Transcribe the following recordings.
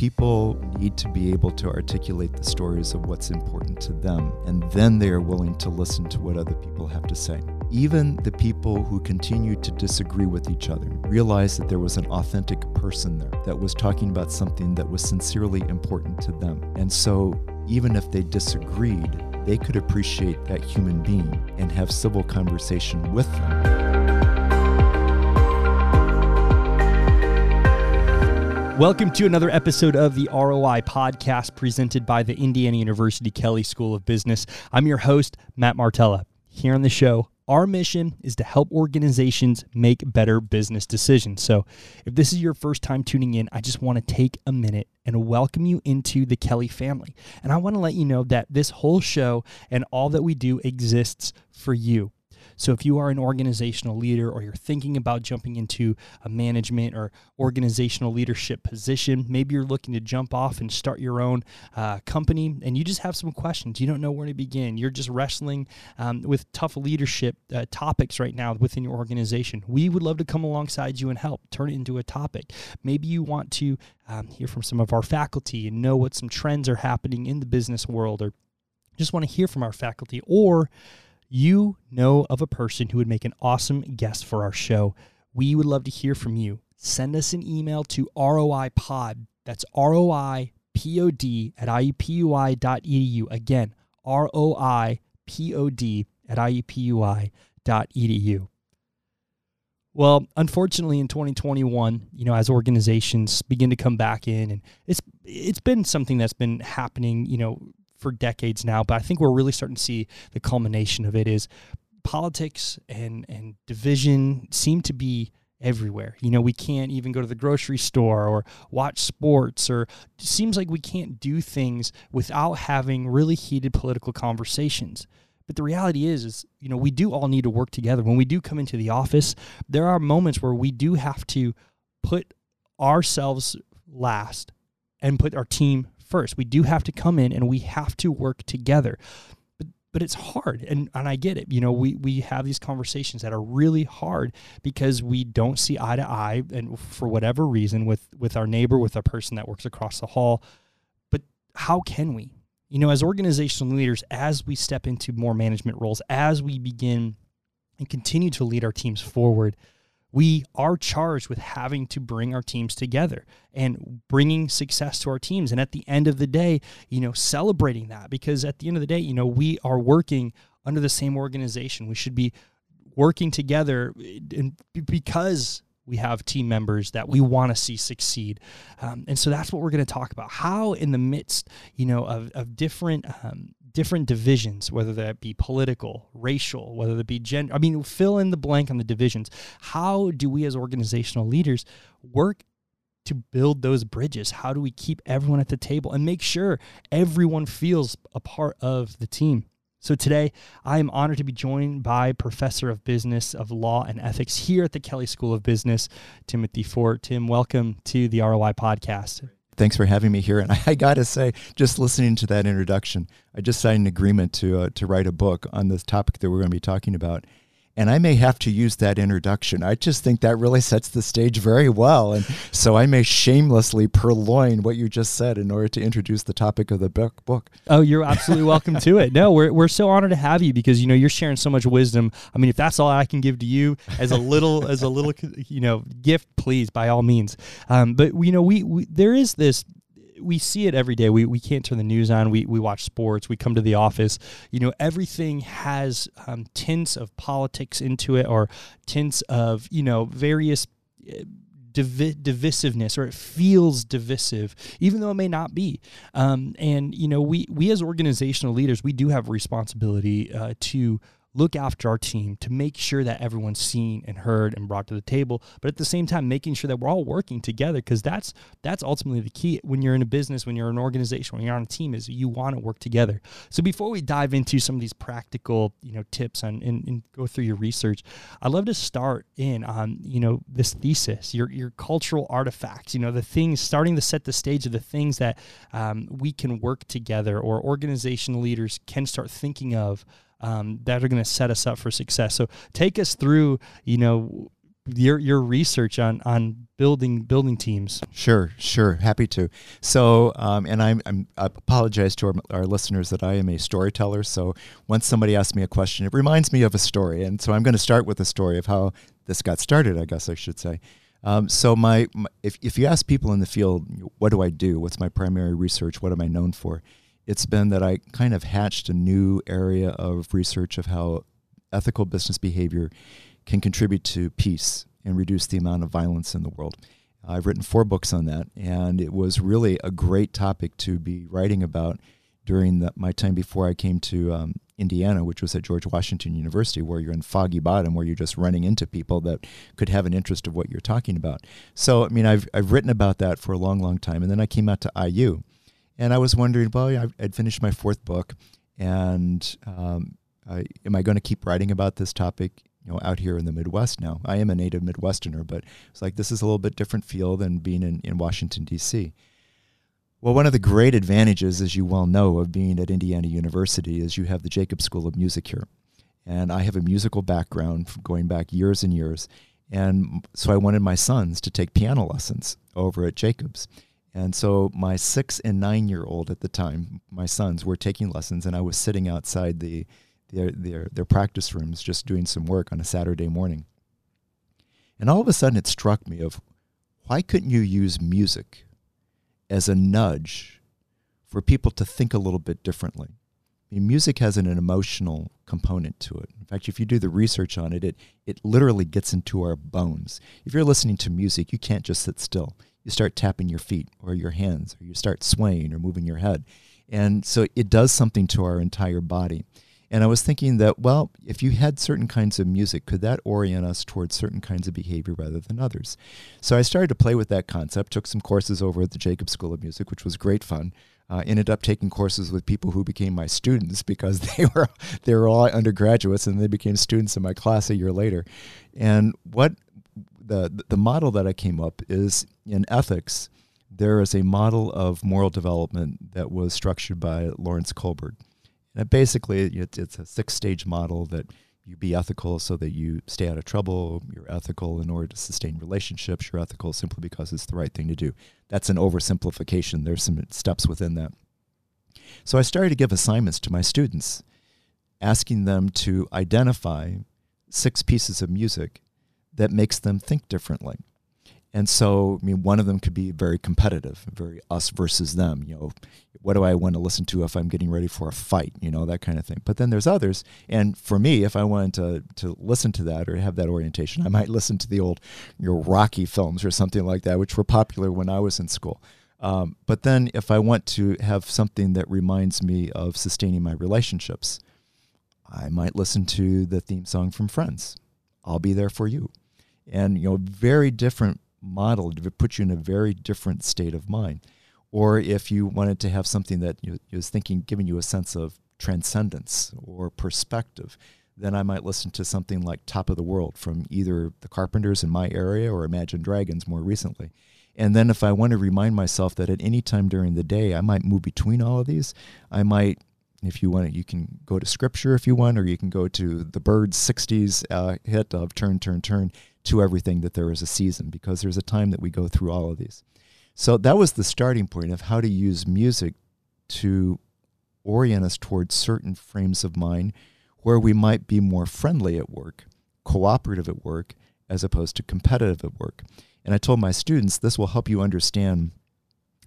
people need to be able to articulate the stories of what's important to them, and then they are willing to listen to what other people have to say. Even the people who continued to disagree with each other realized that there was an authentic person there that was talking about something that was sincerely important to them. And so, even if they disagreed, they could appreciate that human being and have civil conversation with them. Welcome to another episode of the ROI podcast presented by the Indiana University Kelley School of Business. I'm your host, Matt Martella. Here on the show, our mission is to help organizations make better business decisions. So, if this is your first time tuning in, I just want to take a minute and welcome you into the Kelley family. And I want to let you know that this whole show and all that we do exists for you. So if you are an organizational leader or you're thinking about jumping into a management or organizational leadership position, maybe you're looking to jump off and start your own uh, company and you just have some questions. You don't know where to begin. You're just wrestling um, with tough leadership uh, topics right now within your organization. We would love to come alongside you and help turn it into a topic. Maybe you want to um, hear from some of our faculty and know what some trends are happening in the business world or just want to hear from our faculty or you know of a person who would make an awesome guest for our show, we would love to hear from you. Send us an email to ROIPod. That's R-O-I-P-O-D at iupui.edu. Again, R-O-I-P-O-D at iupui.edu. Well, unfortunately, in 2021, you know, as organizations begin to come back in, and it's it's been something that's been happening, you know, for decades now, but I think we're really starting to see the culmination of it is politics and and division seem to be everywhere. You know, we can't even go to the grocery store or watch sports or seems like we can't do things without having really heated political conversations. But the reality is is, you know, we do all need to work together. When we do come into the office, there are moments where we do have to put ourselves last and put our team first. We do have to come in and we have to work together. But but it's hard and, and I get it. You know, we we have these conversations that are really hard because we don't see eye to eye and for whatever reason with with our neighbor, with a person that works across the hall. But how can we? You know, as organizational leaders, as we step into more management roles, as we begin and continue to lead our teams forward, we are charged with having to bring our teams together and bringing success to our teams. And at the end of the day you know celebrating that because at the end of the day you know we are working under the same organization. We should be working together and because we have team members that we want to see succeed. Um, and so that's what we're going to talk about. How in the midst you know of, of different um, different divisions, whether that be political, racial, whether that be gender. I mean, fill in the blank on the divisions. How do we as organizational leaders work to build those bridges? How do we keep everyone at the table and make sure everyone feels a part of the team? So today, I am honored to be joined by Professor of Business of Law and Ethics here at the Kelley School of Business, Timothy Fort. Tim, welcome to the ROI podcast thanks for having me here. And I, I got to say, just listening to that introduction, I just signed an agreement to uh, to write a book on this topic that we're going to be talking about and I may have to use that introduction. I just think that really sets the stage very well. And so I may shamelessly purloin what you just said in order to introduce the topic of the book. book. Oh, you're absolutely welcome to it. No, we're, we're so honored to have you because, you know, you're sharing so much wisdom. I mean, if that's all I can give to you as a little, as a little, you know, gift, please, by all means. Um, but, you know, we, we, there is this, we see it every day. We, we can't turn the news on. We, we watch sports. We come to the office. You know, everything has um, tints of politics into it or tints of, you know, various divi- divisiveness or it feels divisive, even though it may not be. Um, and, you know, we, we as organizational leaders, we do have a responsibility uh, to look after our team to make sure that everyone's seen and heard and brought to the table but at the same time making sure that we're all working together because that's that's ultimately the key when you're in a business when you're an organization when you're on a team is you want to work together. So before we dive into some of these practical you know tips on and, and go through your research i'd love to start in on you know this thesis your your cultural artifacts you know the things starting to set the stage of the things that um, we can work together or organizational leaders can start thinking of um, that are going to set us up for success. So take us through, you know, your your research on on building building teams. Sure, sure, happy to. So, um, and I'm, I'm I apologize to our, our listeners that I am a storyteller. So, once somebody asks me a question, it reminds me of a story, and so I'm going to start with a story of how this got started. I guess I should say. Um, so, my, my if if you ask people in the field, what do I do? What's my primary research? What am I known for? It's been that I kind of hatched a new area of research of how ethical business behavior can contribute to peace and reduce the amount of violence in the world. I've written four books on that, and it was really a great topic to be writing about during the, my time before I came to um, Indiana, which was at George Washington University, where you're in foggy bottom, where you're just running into people that could have an interest of what you're talking about. So, I mean, I've, I've written about that for a long, long time. And then I came out to IU, and I was wondering, well, I'd finished my fourth book, and um, I, am I going to keep writing about this topic you know out here in the Midwest now. I am a native Midwesterner, but it's like this is a little bit different feel than being in, in Washington D.C. Well, one of the great advantages, as you well know, of being at Indiana University is you have the Jacobs School of Music here, and I have a musical background going back years and years, and so I wanted my sons to take piano lessons over at Jacobs. And so my six and nine year old at the time, my sons were taking lessons, and I was sitting outside the their, their, their practice rooms just doing some work on a Saturday morning. And all of a sudden it struck me of why couldn't you use music as a nudge for people to think a little bit differently? I mean, music has an, an emotional component to it. In fact, if you do the research on it, it, it literally gets into our bones. If you're listening to music, you can't just sit still. You start tapping your feet or your hands, or you start swaying or moving your head. And so it does something to our entire body. And I was thinking that, well, if you had certain kinds of music, could that orient us towards certain kinds of behavior rather than others? So I started to play with that concept, took some courses over at the Jacobs School of Music, which was great fun. Uh, ended up taking courses with people who became my students because they were they were all undergraduates and they became students in my class a year later. And what the the model that I came up is in ethics, there is a model of moral development that was structured by Lawrence Kohlberg. And basically, it's, it's a six stage model that you be ethical so that you stay out of trouble. You're ethical in order to sustain relationships. You're ethical simply because it's the right thing to do. That's an oversimplification. There's some steps within that. So I started to give assignments to my students, asking them to identify six pieces of music that makes them think differently. And so, I mean, one of them could be very competitive, very us versus them. You know, what do I want to listen to if I'm getting ready for a fight? You know, that kind of thing. But then there's others, and for me, if I wanted to to listen to that or have that orientation, I might listen to the old, you know, Rocky films or something like that, which were popular when I was in school. Um, but then, if I want to have something that reminds me of sustaining my relationships, I might listen to the theme song from Friends. I'll be there for you, and you know, very different model to put you in a very different state of mind. Or if you wanted to have something that you, was thinking, giving you a sense of transcendence or perspective, then I might listen to something like Top of the World from either the Carpenters in my area or Imagine Dragons more recently. And then if I want to remind myself that at any time during the day I might move between all of these, I might, if you want, you can go to scripture if you want, or you can go to the Byrds 60s uh, hit of Turn, Turn, Turn to everything that there is a season because there's a time that we go through all of these. So that was the starting point of how to use music to orient us towards certain frames of mind where we might be more friendly at work, cooperative at work, as opposed to competitive at work. And I told my students this will help you understand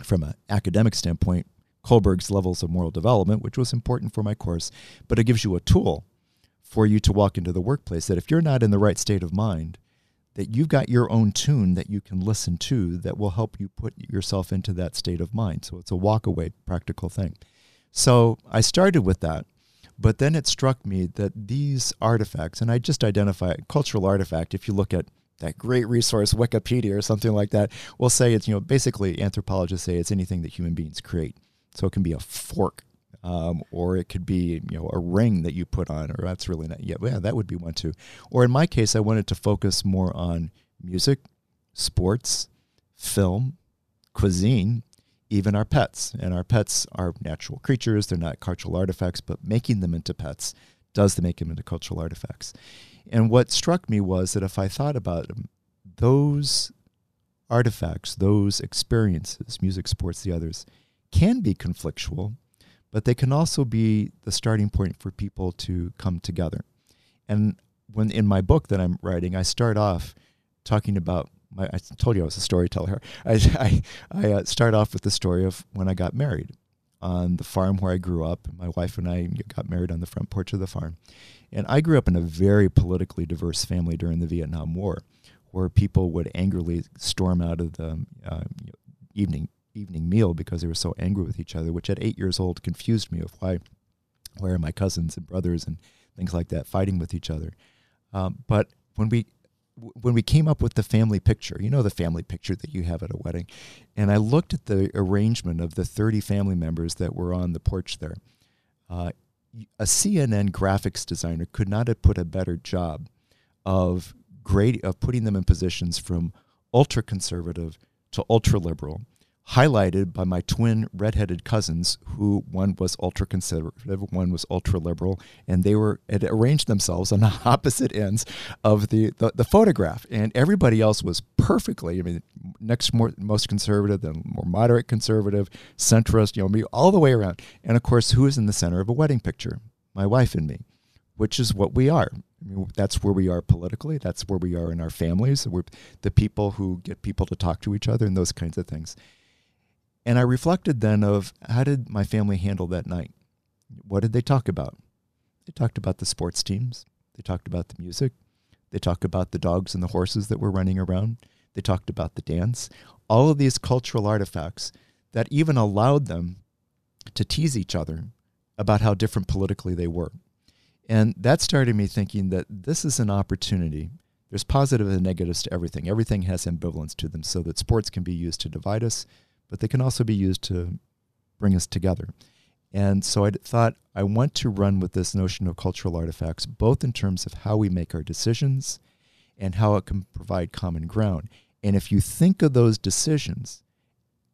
from an academic standpoint Kohlberg's levels of moral development, which was important for my course, but it gives you a tool for you to walk into the workplace that if you're not in the right state of mind, that you've got your own tune that you can listen to that will help you put yourself into that state of mind. So it's a walk away practical thing. So I started with that, but then it struck me that these artifacts, and I just identify a cultural artifact, if you look at that great resource, Wikipedia or something like that, will say it's, you know, basically anthropologists say it's anything that human beings create. So it can be a fork, um, or it could be you know a ring that you put on, or that's really not yeah, yeah that would be one too. Or in my case, I wanted to focus more on music, sports, film, cuisine, even our pets. And our pets are natural creatures; they're not cultural artifacts, but making them into pets does make them into cultural artifacts. And what struck me was that if I thought about them, those artifacts, those experiences, music, sports, the others, can be conflictual, but they can also be the starting point for people to come together. And when in my book that I'm writing, I start off talking about my, I told you I was a storyteller. I, I, I uh, start off with the story of when I got married on the farm where I grew up. My wife and I got married on the front porch of the farm. And I grew up in a very politically diverse family during the Vietnam War, where people would angrily storm out of the uh, evening evening meal because they were so angry with each other, which at eight years old confused me of why, why are my cousins and brothers and things like that fighting with each other. Um, but when we when we came up with the family picture, you know the family picture that you have at a wedding, and I looked at the arrangement of the 30 family members that were on the porch there. Uh, a CNN graphics designer could not have put a better job of grade of putting them in positions from ultra conservative to ultra liberal highlighted by my twin redheaded cousins, who one was ultra conservative, one was ultra liberal, and they were had arranged themselves on the opposite ends of the, the, the photograph, and everybody else was perfectly. I mean, next more most conservative, then more moderate conservative, centrist, you know, me all the way around, and of course, who is in the center of a wedding picture? My wife and me, which is what we are. I mean, that's where we are politically. That's where we are in our families. We're the people who get people to talk to each other and those kinds of things. And I reflected then of how did my family handle that night? What did they talk about? They talked about the sports teams. They talked about the music. They talked about the dogs and the horses that were running around. They talked about the dance. All of these cultural artifacts that even allowed them to tease each other about how different politically they were. And that started me thinking that this is an opportunity. There's positive and negatives to everything. Everything has ambivalence to them, so that sports can be used to divide us, but they can also be used to bring us together. And so I thought I want to run with this notion of cultural artifacts, both in terms of how we make our decisions and how it can provide common ground. And if you think of those decisions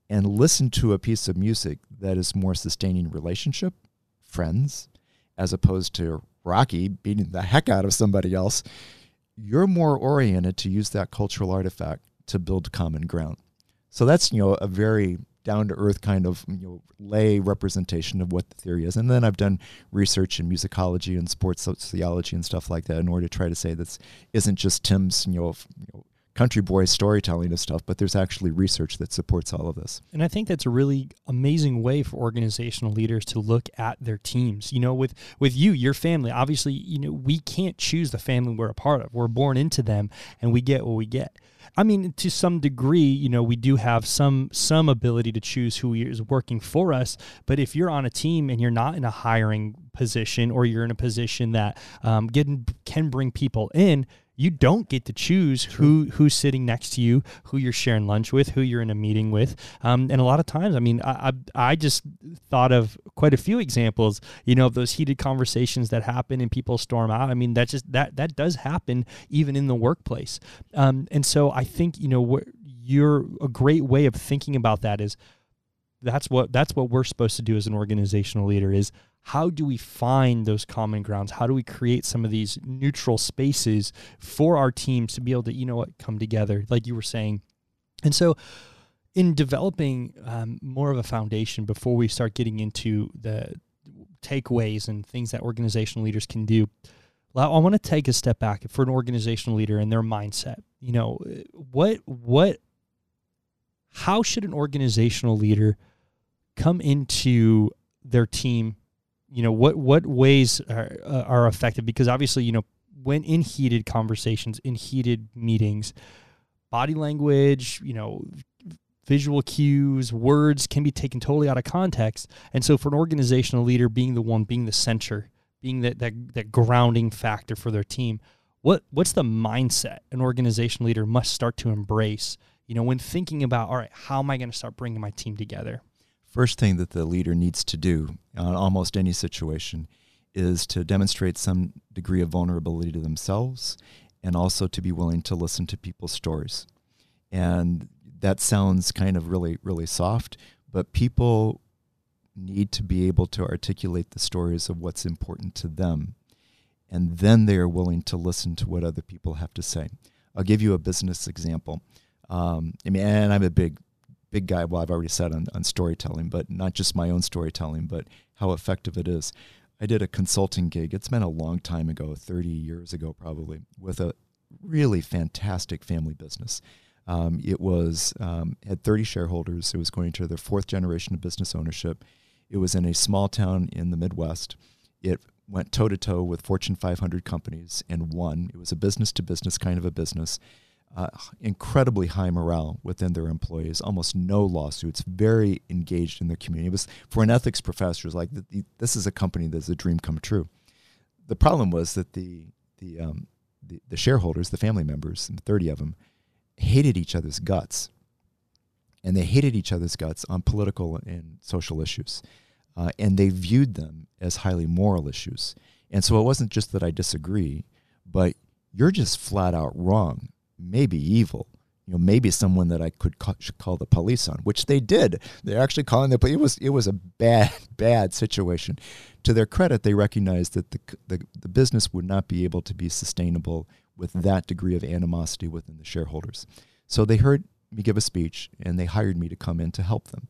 and listen to a piece of music that is more sustaining relationship, friends, as opposed to Rocky beating the heck out of somebody else, you're more oriented to use that cultural artifact to build common ground. So that's you know a very down to earth kind of you know, lay representation of what the theory is. And then I've done research in musicology and sports sociology and stuff like that in order to try to say this isn't just Tim's you know, you know country boy storytelling and stuff, but there's actually research that supports all of this. And I think that's a really amazing way for organizational leaders to look at their teams. You know, with with you, your family, obviously, you know, we can't choose the family we're a part of. We're born into them and we get what we get. I mean, to some degree, you know, we do have some some ability to choose who is working for us. But if you're on a team and you're not in a hiring position, or you're in a position that um, getting, can bring people in, you don't get to choose who who's sitting next to you, who you're sharing lunch with, who you're in a meeting with. Um, and a lot of times, I mean, I, I, I just thought of quite a few examples, you know, of those heated conversations that happen and people storm out. I mean, that just that that does happen even in the workplace. Um, and so I think you know you're a great way of thinking about that is that's what that's what we're supposed to do as an organizational leader is how do we find those common grounds? How do we create some of these neutral spaces for our teams to be able to, you know what, come together, like you were saying? And so, in developing um, more of a foundation before we start getting into the takeaways and things that organizational leaders can do, I want to take a step back for an organizational leader and their mindset. You know, what, what, how should an organizational leader come into their team you know what what ways are, uh, are effective? Because obviously you know when in heated conversations in heated meetings body language you know visual cues words can be taken totally out of context. And so for an organizational leader being the one being the center being that that, that grounding factor for their team what what's the mindset an organizational leader must start to embrace you know when thinking about all right how am i going to start bringing my team together First thing that the leader needs to do on almost any situation is to demonstrate some degree of vulnerability to themselves and also to be willing to listen to people's stories. And that sounds kind of really, really soft, but people need to be able to articulate the stories of what's important to them. and then they are willing to listen to what other people have to say. I'll give you a business example. Um, I mean, and I'm a big, big guy. Well, I've already said on, on storytelling, but not just my own storytelling, but how effective it is. I did a consulting gig. It's been a long time ago, 30 years ago probably, with a really fantastic family business. Um, it was um, had 30 shareholders. It was going to their fourth generation of business ownership. It was in a small town in the Midwest. It went toe to toe with Fortune 500 companies and won. It was a business to business kind of a business. Uh, incredibly high morale within their employees, almost no lawsuits, very engaged in their community. It was for an ethics professor, it like this is a company that's a dream come true. The problem was that the the um, the, the shareholders, the family members, 30 of them, hated each other's guts, and they hated each other's guts on political and social issues uh, and they viewed them as highly moral issues. And so it wasn't just that I disagree, but you're just flat out wrong, maybe evil. You know, maybe someone that I could call, call the police on, which they did. They're actually calling the police. It was it was a bad bad situation. To their credit, they recognized that the, the the business would not be able to be sustainable with that degree of animosity within the shareholders. So they heard me give a speech, and they hired me to come in to help them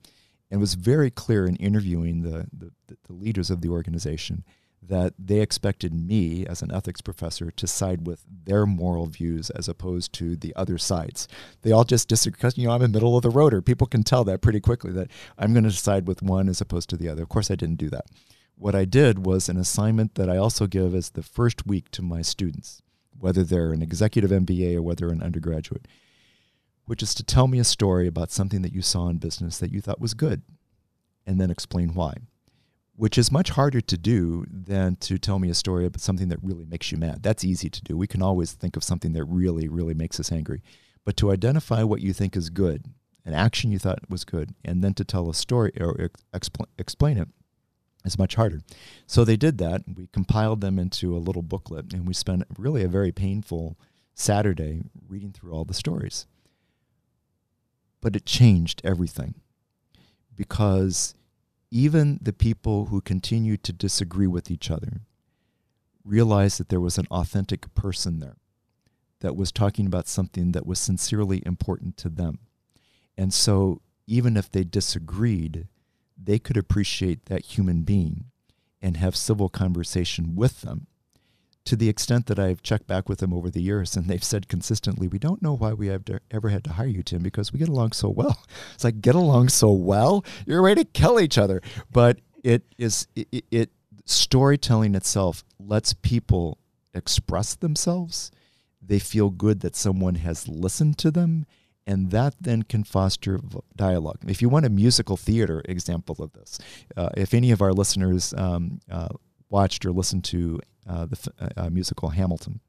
and was very clear in interviewing the, the, the, leaders of the organization that they expected me as an ethics professor to side with their moral views as opposed to the other sides. They all just disagree because you know I'm in the middle of the rotor. People can tell that pretty quickly that I'm going to side with one as opposed to the other. Of course, I didn't do that. What I did was an assignment that I also give as the first week to my students, whether they're an executive MBA or whether an undergraduate which is to tell me a story about something that you saw in business that you thought was good and then explain why, which is much harder to do than to tell me a story about something that really makes you mad. That's easy to do. We can always think of something that really, really makes us angry. But to identify what you think is good, an action you thought was good, and then to tell a story or expl- explain it is much harder. So they did that. We compiled them into a little booklet, and we spent really a very painful Saturday reading through all the stories. But it changed everything because even the people who continued to disagree with each other realized that there was an authentic person there that was talking about something that was sincerely important to them. And so, even if they disagreed, they could appreciate that human being and have civil conversation with them to the extent that I've checked back with them over the years, and they've said consistently, "We don't know why we have to, ever had to hire you, Tim, because we get along so well." It's like get along so well, you're ready to kill each other. But it is it, it storytelling itself lets people express themselves. They feel good that someone has listened to them, and that then can foster dialogue. If you want a musical theater example of this, uh, if any of our listeners um, uh, watched or listened to uh, the uh, uh, musical Hamilton.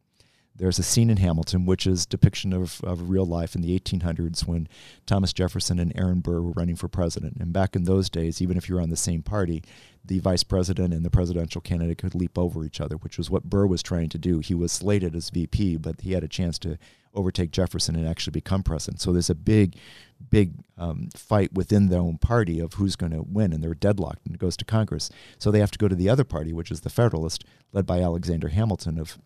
There's a scene in Hamilton which is depiction of, of real life in the 1800s when Thomas Jefferson and Aaron Burr were running for president. And back in those days, even if you were on the same party, the vice president and the presidential candidate could leap over each other, which was what Burr was trying to do. He was slated as VP, but he had a chance to overtake Jefferson and actually become president. So there's a big, big um, fight within their own party of who's going to win, and they're deadlocked, and it goes to Congress. So they have to go to the other party, which is the Federalist, led by Alexander Hamilton, of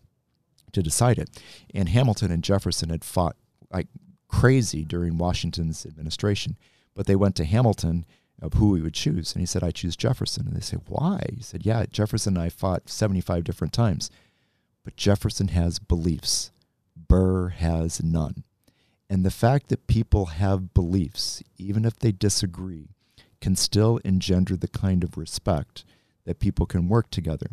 to decide it. And Hamilton and Jefferson had fought like crazy during Washington's administration, but they went to Hamilton of who he would choose, and he said, "I choose Jefferson." And they said, "Why?" He said, "Yeah, Jefferson and I fought 75 different times, but Jefferson has beliefs." Burr has none. And the fact that people have beliefs, even if they disagree, can still engender the kind of respect that people can work together.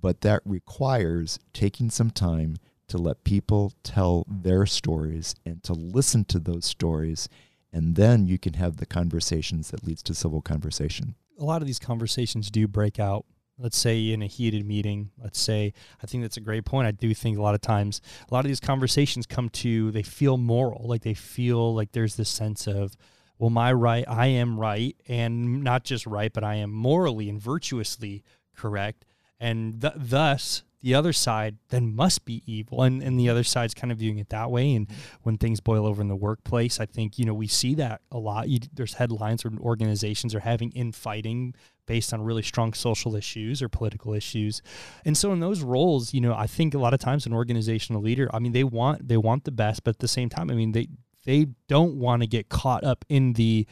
But that requires taking some time to let people tell their stories and to listen to those stories. And then you can have the conversations that leads to civil conversation. A lot of these conversations do break out let's say in a heated meeting let's say. I think that's a great point. I do think a lot of times a lot of these conversations come to they feel moral like they feel like there's this sense of well my right? I am right and not just right but i am morally and virtuously correct. And th- thus the other side then must be evil and, and the other side's kind of viewing it that way. And mm-hmm. when things boil over in the workplace i think you know we see that a lot. You, there's headlines where organizations are having infighting based on really strong social issues or political issues. And so in those roles you know i think a lot of times an organizational leader i mean they want they want the best but at the same time i mean they they don't want to get caught up in the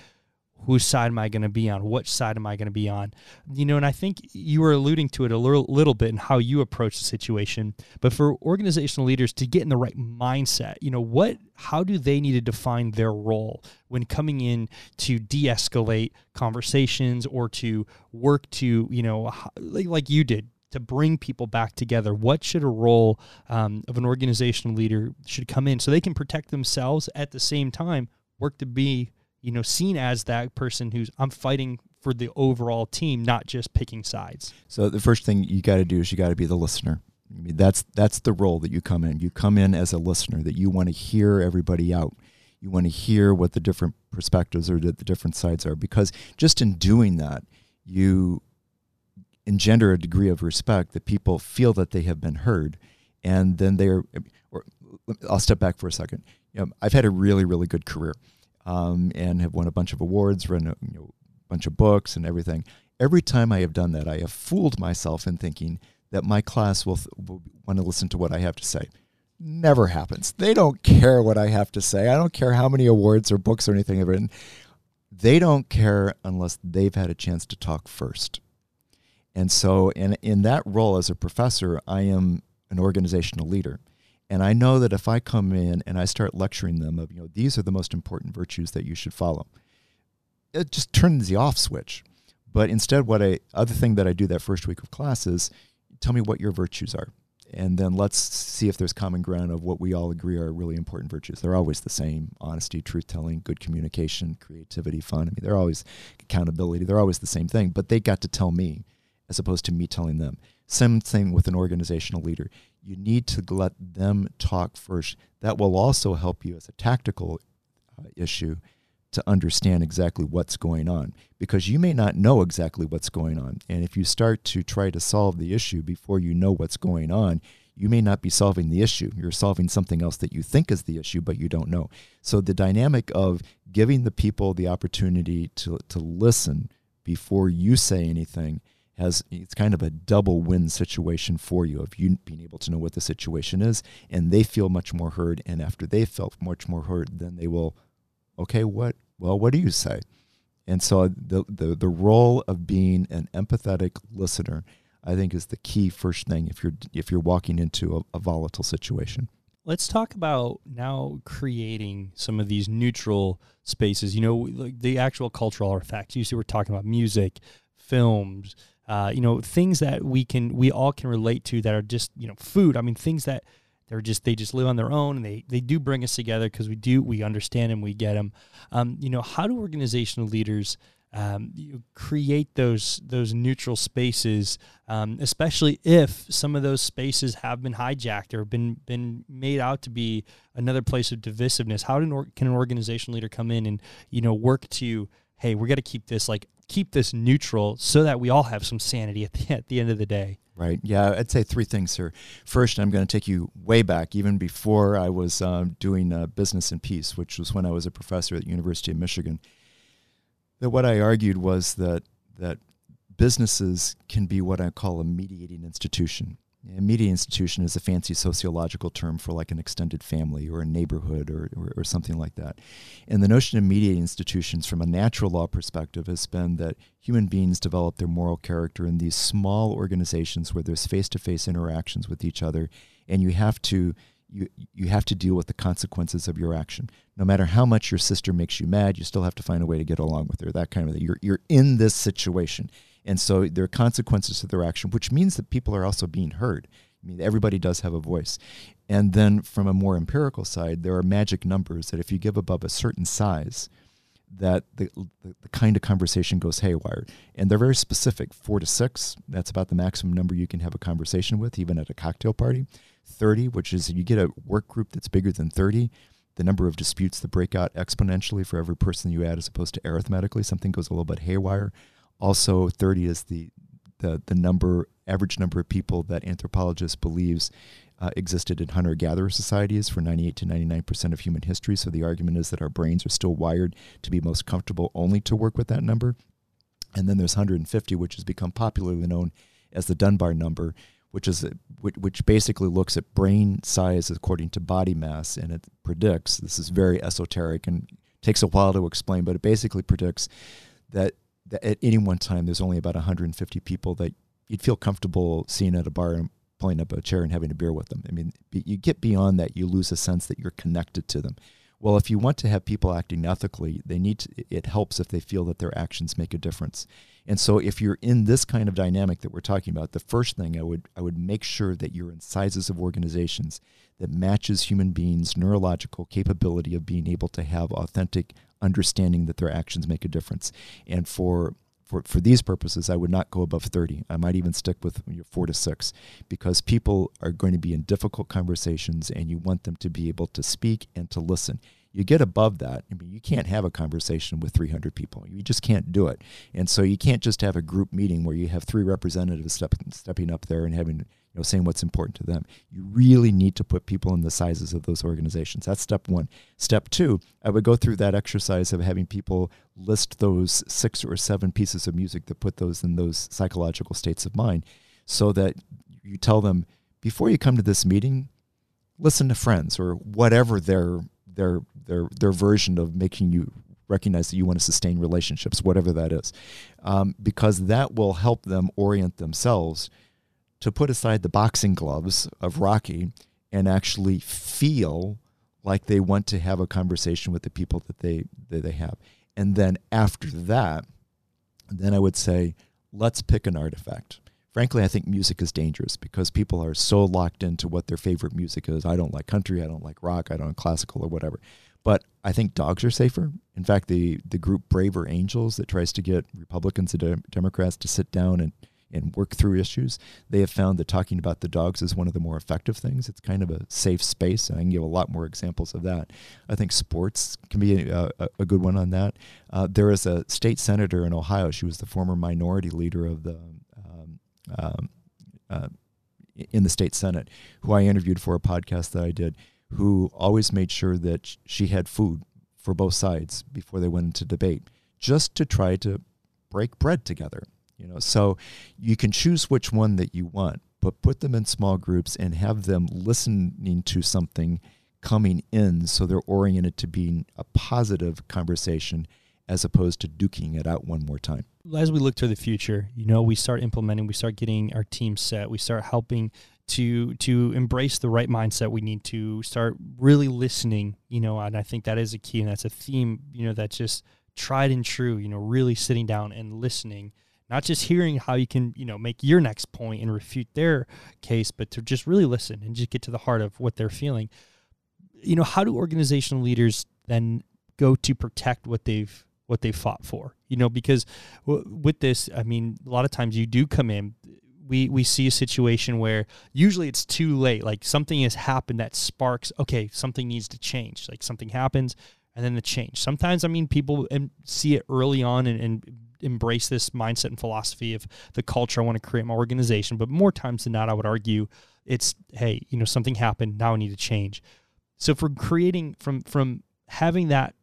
whose side am I going to be on? Which side am I going to be on? You know, and I think you were alluding to it a little, little bit in how you approach the situation. But for organizational leaders to get in the right mindset, you know, what, how do they need to define their role when coming in to de-escalate conversations or to work to, you know, like, like you did, to bring people back together what should a role um, of an organizational leader should come in so they can protect themselves at the same time work to be you know, seen as that person who's I'm fighting for the overall team, not just picking sides. So the first thing you got to do is you got to be the listener. I mean, that's that's the role that you come in. You come in as a listener that you want to hear everybody out. You want to hear what the different perspectives or the, the different sides are because just in doing that, you engender a degree of respect that people feel that they have been heard and then they're or I'll step back for a second. You know, I've had a really really good career um, and have won a bunch of awards, written a you know, bunch of books and everything. Every time I have done that, I have fooled myself in thinking that my class will, th- will want to listen to what I have to say. Never happens. They don't care what I have to say. I don't care how many awards or books or anything I've written. They don't care unless they've had a chance to talk first. And so, in, in that role as a professor, I am an organizational leader. And I know that if I come in and I start lecturing them of, you know, these are the most important virtues that you should follow, it just turns the off switch. But instead, what I other thing that I do that first week of class is tell me what your virtues are. And then let's see if there's common ground of what we all agree are really important virtues. They're always the same honesty, truth telling, good communication, creativity, fun. I mean, they're always accountability. They're always the same thing, but they got to tell me as opposed to me telling them. Same thing with an organizational leader you need to let them talk first. That will also help you as a tactical uh, issue to understand exactly what's going on because you may not know exactly what's going on. And if you start to try to solve the issue before you know what's going on, you may not be solving the issue. You're solving something else that you think is the issue, but you don't know. So the dynamic of giving the people the opportunity to, to listen before you say anything has it's kind of a double win situation for you of you being able to know what the situation is and they feel much more heard and after they felt much more heard then they will okay what well what do you say? And so the the, the role of being an empathetic listener i think is the key first thing if you're if you're walking into a, a volatile situation. Let's talk about now creating some of these neutral spaces. You know like the actual cultural artifacts. You see we're talking about music films uh, you know, things that we can we all can relate to that are just you know food. I mean, things that they're just they just live on their own and they they do bring us together because we do we understand them, we get them. Um, you know, how do organizational leaders um, create those those neutral spaces, um, especially if some of those spaces have been hijacked or been been made out to be another place of divisiveness. How can an organizational leader come in and you know work to hey, we're going to keep this like keep this neutral so that we all have some sanity at the, at the end of the day. Right. Yeah, I'd say three things here. First, I'm going to take you way back, even before I was um, doing uh, business and peace, which was when I was a professor at the University of Michigan. That what I argued was that that businesses can be what I call a mediating institution. Mediating institution is a fancy sociological term for like an extended family or a neighborhood or, or, or, something like that. And the notion of mediating institutions from a natural law perspective has been that human beings develop their moral character in these small organizations where there's face to face interactions with each other and you have to you, you have to deal with the consequences of your action. No matter how much your sister makes you mad, you still have to find a way to get along with her. That kind of thing. You're, you're in this situation and so there are consequences to their action, which means that people are also being heard. I mean, everybody does have a voice. And then from a more empirical side, there are magic numbers that if you give above a certain size, that the, the, the, kind of conversation goes haywire. And they're very specific. Four to six, that's about the maximum number you can have a conversation with, even at a cocktail party. 30, which is you get a work group that's bigger than 30, the number of disputes that break out exponentially for every person you add as opposed to arithmetically. Something goes a little bit haywire. Also, 30 is the, the, the number average number of people that anthropologists believes uh, existed in hunter-gatherer societies for 98 to 99 percent of human history. So the argument is that our brains are still wired to be most comfortable only to work with that number. And then there's 150, which has become popularly known as the Dunbar number, which is which which basically looks at brain size according to body mass, and it predicts. This is very esoteric and takes a while to explain, but it basically predicts that at any one time there's only about 150 people that you'd feel comfortable seeing at a bar and pulling up a chair and having a beer with them. I mean, you get beyond that, you lose a sense that you're connected to them. Well, if you want to have people acting ethically, they need to, it helps if they feel that their actions make a difference. And so if you're in this kind of dynamic that we're talking about, the first thing I would I would make sure that you're in sizes of organizations that matches human beings' neurological capability of being able to have authentic understanding that their actions make a difference. And for for, for these purposes, I would not go above 30. I might even stick with four to six because people are going to be in difficult conversations and you want them to be able to speak and to listen. You get above that, I mean, you can't have a conversation with 300 people. You just can't do it. And so you can't just have a group meeting where you have three representatives step, stepping up there and having you know, saying what's important to them. You really need to put people in the sizes of those organizations. That's step one. Step two, I would go through that exercise of having people list those six or seven pieces of music that put those in those psychological states of mind so that you tell them before you come to this meeting, listen to friends or whatever their their their their version of making you recognize that you want to sustain relationships, whatever that is, um, because that will help them orient themselves to put aside the boxing gloves of Rocky and actually feel like they want to have a conversation with the people that they that they have. And then after that, then I would say, let's pick an artifact. Frankly, I think music is dangerous because people are so locked into what their favorite music is. I don't like country, I don't like rock, I don't like classical or whatever. But I think dogs are safer. In fact, the the group Braver Angels that tries to get Republicans and Democrats to sit down and and work through issues. They have found that talking about the dogs is one of the more effective things. It's kind of a safe space, I can give a lot more examples of that. I think sports can be a, a, a good one on that. Uh, there is a state senator in Ohio. She was the former minority leader of the um, um, uh, in the state senate, who I interviewed for a podcast that I did, who always made sure that she had food for both sides before they went into debate, just to try to break bread together you know? So you can choose which one that you want but put them in small groups and have them listening to something coming in so they're oriented to being a positive conversation as opposed to duking it out one more time. As we look to the future you know we start implementing we start getting our team set we start helping to to embrace the right mindset we need to start really listening you know and i think that is a key and that's a theme you know that's just tried and true you know really sitting down and listening not just hearing how you can you know make your next point and refute their case but to just really listen and just get to the heart of what they're feeling. You know how do organizational leaders then go to protect what they've what they've fought for? You know because w- with this i mean a lot of times you do come in we we see a situation where usually it's too late like something has happened that sparks okay something needs to change like something happens and then the change. Sometimes i mean people see it early on and, and embrace this mindset and philosophy of the culture I want to create my organization. But more times than not, I would argue it's hey, you know, something happened. Now I need to change. So from creating from from having that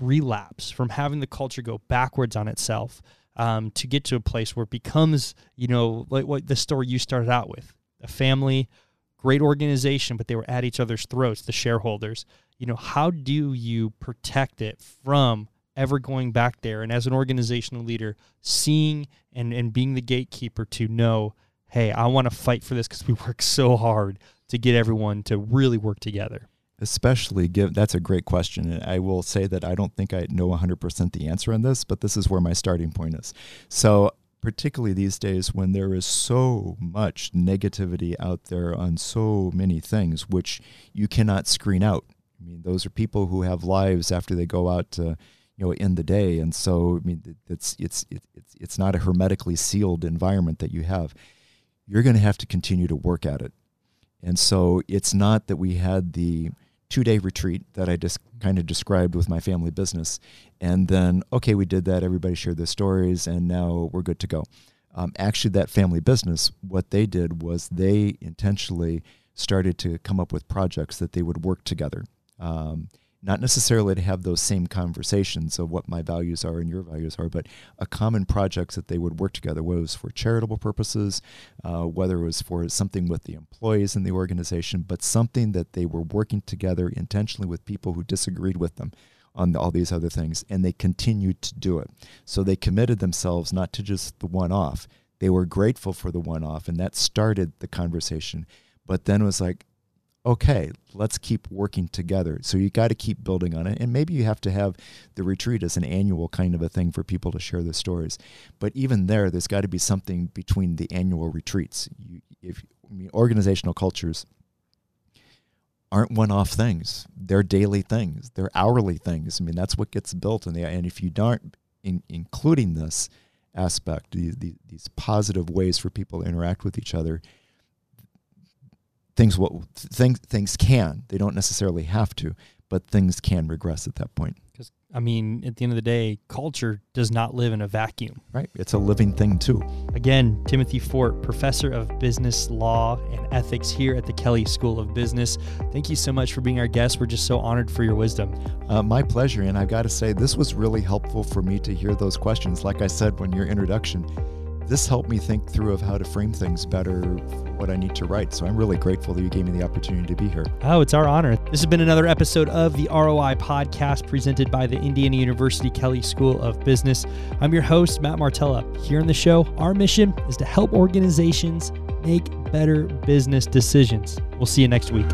relapse, from having the culture go backwards on itself, um, to get to a place where it becomes, you know, like what the story you started out with, a family, great organization, but they were at each other's throats, the shareholders. You know, how do you protect it from ever going back there and as an organizational leader seeing and, and being the gatekeeper to know hey i want to fight for this because we work so hard to get everyone to really work together. Especially give that's a great question and i will say that i don't think i know 100% the answer on this but this is where my starting point is. So particularly these days when there is so much negativity out there on so many things which you cannot screen out. I mean those are people who have lives after they go out to you know in the day. And so i mean it's it's it's it's not a hermetically sealed environment that you have. You're going to have to continue to work at it. And so it's not that we had the two day retreat that i just kind of described with my family business and then okay we did that everybody shared their stories and now we're good to go. Um, actually, that family business, what they did was they intentionally started to come up with projects that they would work together. Um, not necessarily to have those same conversations of what my values are and your values are, but a common projects that they would work together, whether it was for charitable purposes, uh, whether it was for something with the employees in the organization, but something that they were working together intentionally with people who disagreed with them on all these other things, and they continued to do it. So they committed themselves not to just the one off. They were grateful for the one off, and that started the conversation. But then it was like, okay, let's keep working together. So you got to keep building on it. And maybe you have to have the retreat as an annual kind of a thing for people to share their stories. But even there, there's got to be something between the annual retreats. You, if I mean, organizational cultures aren't one-off things; they're daily things, they're hourly things. I mean, that's what gets built in. And if you aren't in, including this aspect, these positive ways for people to interact with each other, things will things things can they don't necessarily have to but things can regress at that point. Because i mean at the end of the day culture does not live in a vacuum. Right it's a living thing too. Again timothy fort professor of business law and ethics here at the kelley school of business. Thank you so much for being our guest. We're just so honored for your wisdom. Uh, my pleasure and i've got to say this was really helpful for me to hear those questions. Like i said when your introduction this helped me think through of how to frame things better what I need to write. So I'm really grateful that you gave me the opportunity to be here. Oh, it's our honor. This has been another episode of the ROI podcast presented by the Indiana University Kelley School of Business. I'm your host, Matt Martella. Here on the show, our mission is to help organizations make better business decisions. We'll see you next week.